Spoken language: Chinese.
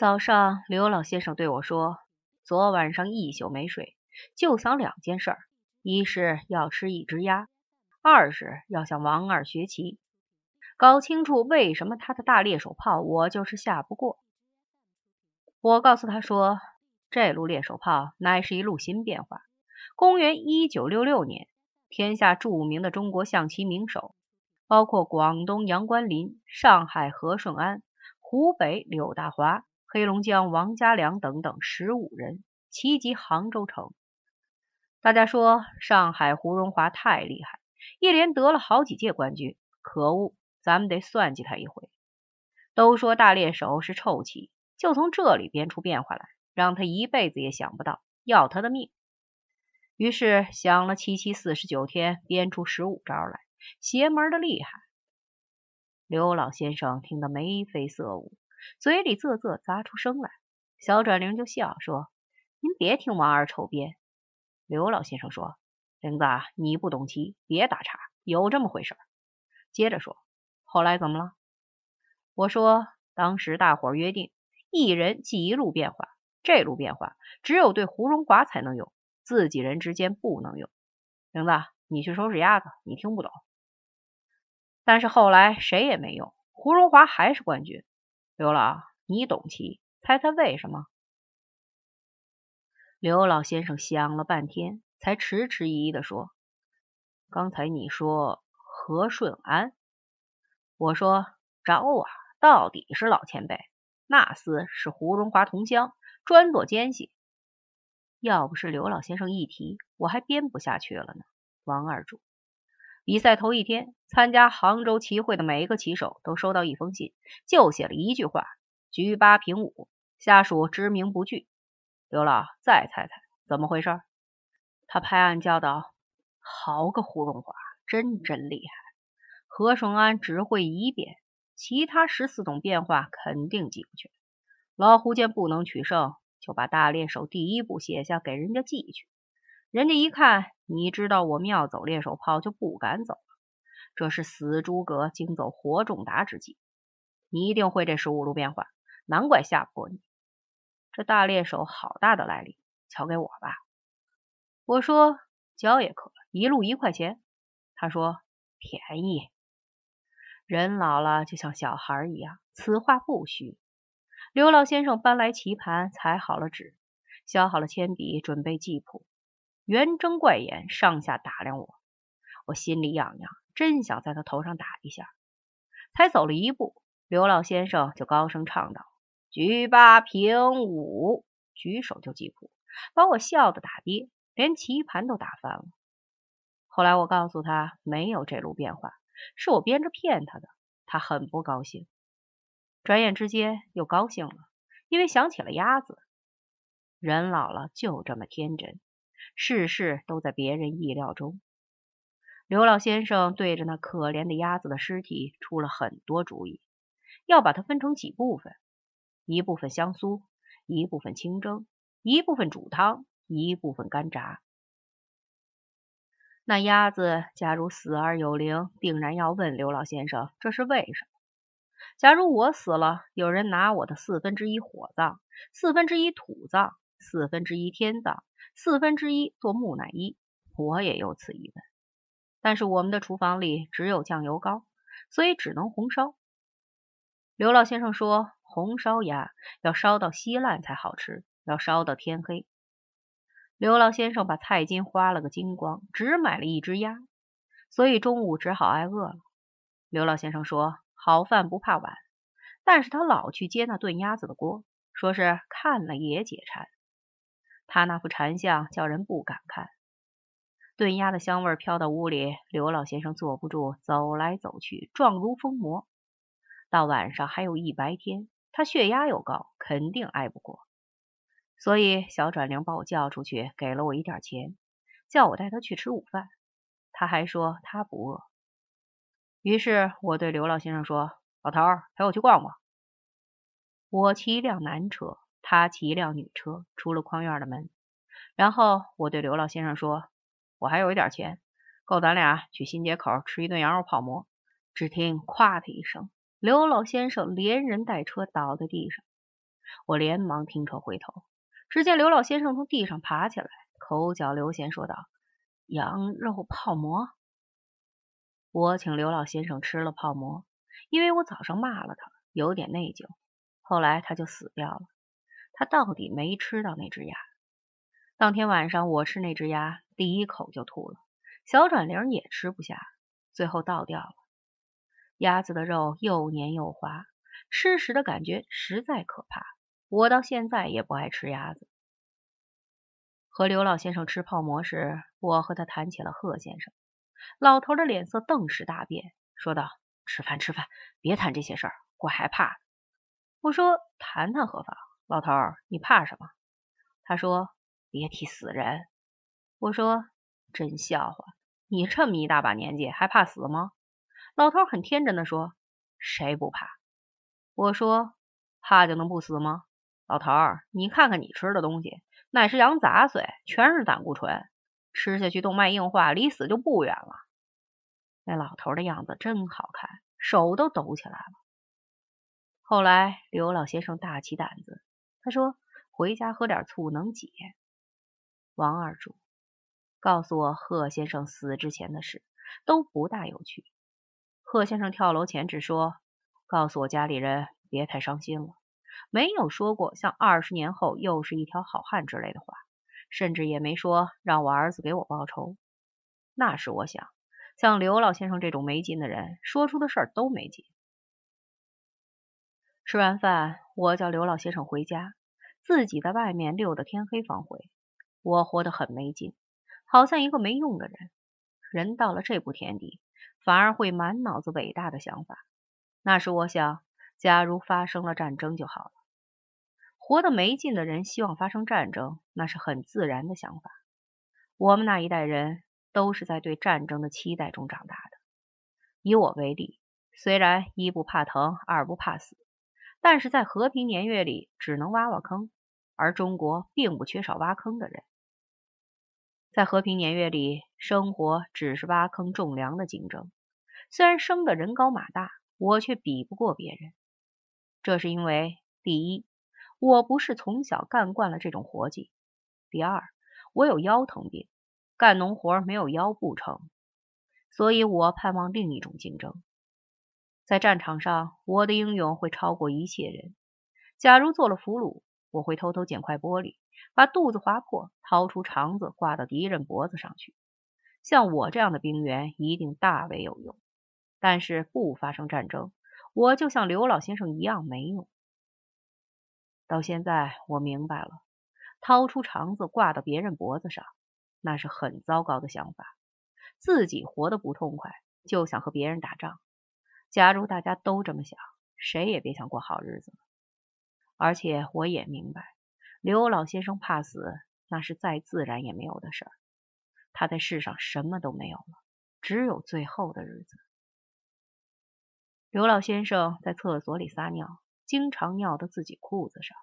早上，刘老先生对我说：“昨晚上一宿没睡，就想两件事儿：一是要吃一只鸭，二是要向王二学棋，搞清楚为什么他的大猎手炮我就是下不过。”我告诉他说：“这路猎手炮乃是一路新变化。公元一九六六年，天下著名的中国象棋名手，包括广东杨关林、上海何顺安、湖北柳大华。”黑龙江王家良等等十五人齐集杭州城。大家说上海胡荣华太厉害，一连得了好几届冠军。可恶，咱们得算计他一回。都说大猎手是臭棋，就从这里编出变化来，让他一辈子也想不到，要他的命。于是想了七七四十九天，编出十五招来，邪门的厉害。刘老先生听得眉飞色舞。嘴里啧啧咂出声来，小转灵就笑说：“您别听王二臭编。”刘老先生说：“玲子，你不懂棋，别打岔，有这么回事。”接着说：“后来怎么了？”我说：“当时大伙约定，一人记一路变化，这路变化只有对胡荣华才能用，自己人之间不能用。玲子，你去收拾鸭子，你听不懂。但是后来谁也没用，胡荣华还是冠军。”刘老，你懂棋，猜猜为什么？刘老先生想了半天，才迟迟疑疑的说：“刚才你说何顺安，我说招啊，到底是老前辈，那厮是胡荣华同乡，专做奸细。要不是刘老先生一提，我还编不下去了呢。”王二柱。比赛头一天，参加杭州棋会的每一个棋手都收到一封信，就写了一句话：“局八平五，下属知名不惧。”刘老，再猜猜怎么回事？他拍案叫道：“好个胡荣华，真真厉害！何顺安只会一变，其他十四种变化肯定记不全。老胡见不能取胜，就把大猎手第一步写下给人家记去。人家一看。”你知道我们要走猎手炮，就不敢走了。这是死诸葛惊走活仲达之计。你一定会这十五路变化，难怪吓不过你。这大猎手好大的来历，瞧给我吧。我说交也可，一路一块钱。他说便宜。人老了就像小孩一样，此话不虚。刘老先生搬来棋盘，裁好了纸，削好了铅笔，准备记谱。圆睁怪眼，上下打量我，我心里痒痒，真想在他头上打一下。才走了一步，刘老先生就高声唱道：“举八平五，举手就记谱，把我笑得打跌，连棋盘都打翻了。”后来我告诉他没有这路变化，是我编着骗他的，他很不高兴。转眼之间又高兴了，因为想起了鸭子。人老了就这么天真。事事都在别人意料中。刘老先生对着那可怜的鸭子的尸体出了很多主意，要把它分成几部分：一部分香酥，一部分清蒸，一部分煮汤，一部分干炸。那鸭子假如死而有灵，定然要问刘老先生这是为什么。假如我死了，有人拿我的四分之一火葬，四分之一土葬，四分之一天葬。四分之一做木乃伊，我也有此疑问。但是我们的厨房里只有酱油膏，所以只能红烧。刘老先生说，红烧鸭要烧到稀烂才好吃，要烧到天黑。刘老先生把菜金花了个精光，只买了一只鸭，所以中午只好挨饿了。刘老先生说，好饭不怕晚，但是他老去接那炖鸭子的锅，说是看了也解馋。他那副馋相叫人不敢看。炖鸭的香味飘到屋里，刘老先生坐不住，走来走去，状如疯魔。到晚上还有一白天，他血压又高，肯定挨不过。所以小转灵把我叫出去，给了我一点钱，叫我带他去吃午饭。他还说他不饿。于是我对刘老先生说：“老头，陪我去逛逛。”我骑一辆男车。他骑一辆女车出了矿院的门，然后我对刘老先生说：“我还有一点钱，够咱俩去新街口吃一顿羊肉泡馍。”只听“咵”的一声，刘老先生连人带车倒在地上。我连忙停车回头，只见刘老先生从地上爬起来，口角流涎说道：“羊肉泡馍。”我请刘老先生吃了泡馍，因为我早上骂了他，有点内疚。后来他就死掉了，他到底没吃到那只鸭。当天晚上我吃那只鸭，第一口就吐了，小转玲也吃不下，最后倒掉了。鸭子的肉又黏又滑，吃时的感觉实在可怕。我到现在也不爱吃鸭子。和刘老先生吃泡馍时，我和他谈起了贺先生。老头的脸色顿时大变，说道：“吃饭吃饭，别谈这些事儿，我害怕。”我说：“谈谈何妨？老头，你怕什么？”他说：“别提死人。”我说：“真笑话，你这么一大把年纪还怕死吗？”老头很天真的说：“谁不怕？”我说：“怕就能不死吗？”老头儿，你看看你吃的东西，乃是羊杂碎，全是胆固醇。吃下去动脉硬化，离死就不远了。那老头的样子真好看，手都抖起来了。后来刘老先生大起胆子，他说回家喝点醋能解。王二主告诉我贺先生死之前的事都不大有趣。贺先生跳楼前只说告诉我家里人别太伤心了，没有说过像二十年后又是一条好汉之类的话。甚至也没说让我儿子给我报仇。那时我想，像刘老先生这种没劲的人，说出的事都没劲。吃完饭，我叫刘老先生回家，自己在外面溜到天黑方回。我活得很没劲，好像一个没用的人。人到了这步田地，反而会满脑子伟大的想法。那时我想，假如发生了战争就好了。活得没劲的人希望发生战争，那是很自然的想法。我们那一代人都是在对战争的期待中长大的。以我为例，虽然一不怕疼，二不怕死，但是在和平年月里只能挖挖坑，而中国并不缺少挖坑的人。在和平年月里，生活只是挖坑种粮的竞争。虽然生的人高马大，我却比不过别人。这是因为，第一。我不是从小干惯了这种活计。第二，我有腰疼病，干农活没有腰不成，所以我盼望另一种竞争。在战场上，我的英勇会超过一切人。假如做了俘虏，我会偷偷捡块玻璃，把肚子划破，掏出肠子挂到敌人脖子上去。像我这样的兵员一定大为有用。但是不发生战争，我就像刘老先生一样没用。到现在我明白了，掏出肠子挂到别人脖子上，那是很糟糕的想法。自己活得不痛快，就想和别人打仗。假如大家都这么想，谁也别想过好日子了。而且我也明白，刘老先生怕死，那是再自然也没有的事儿。他在世上什么都没有了，只有最后的日子。刘老先生在厕所里撒尿。经常尿到自己裤子上。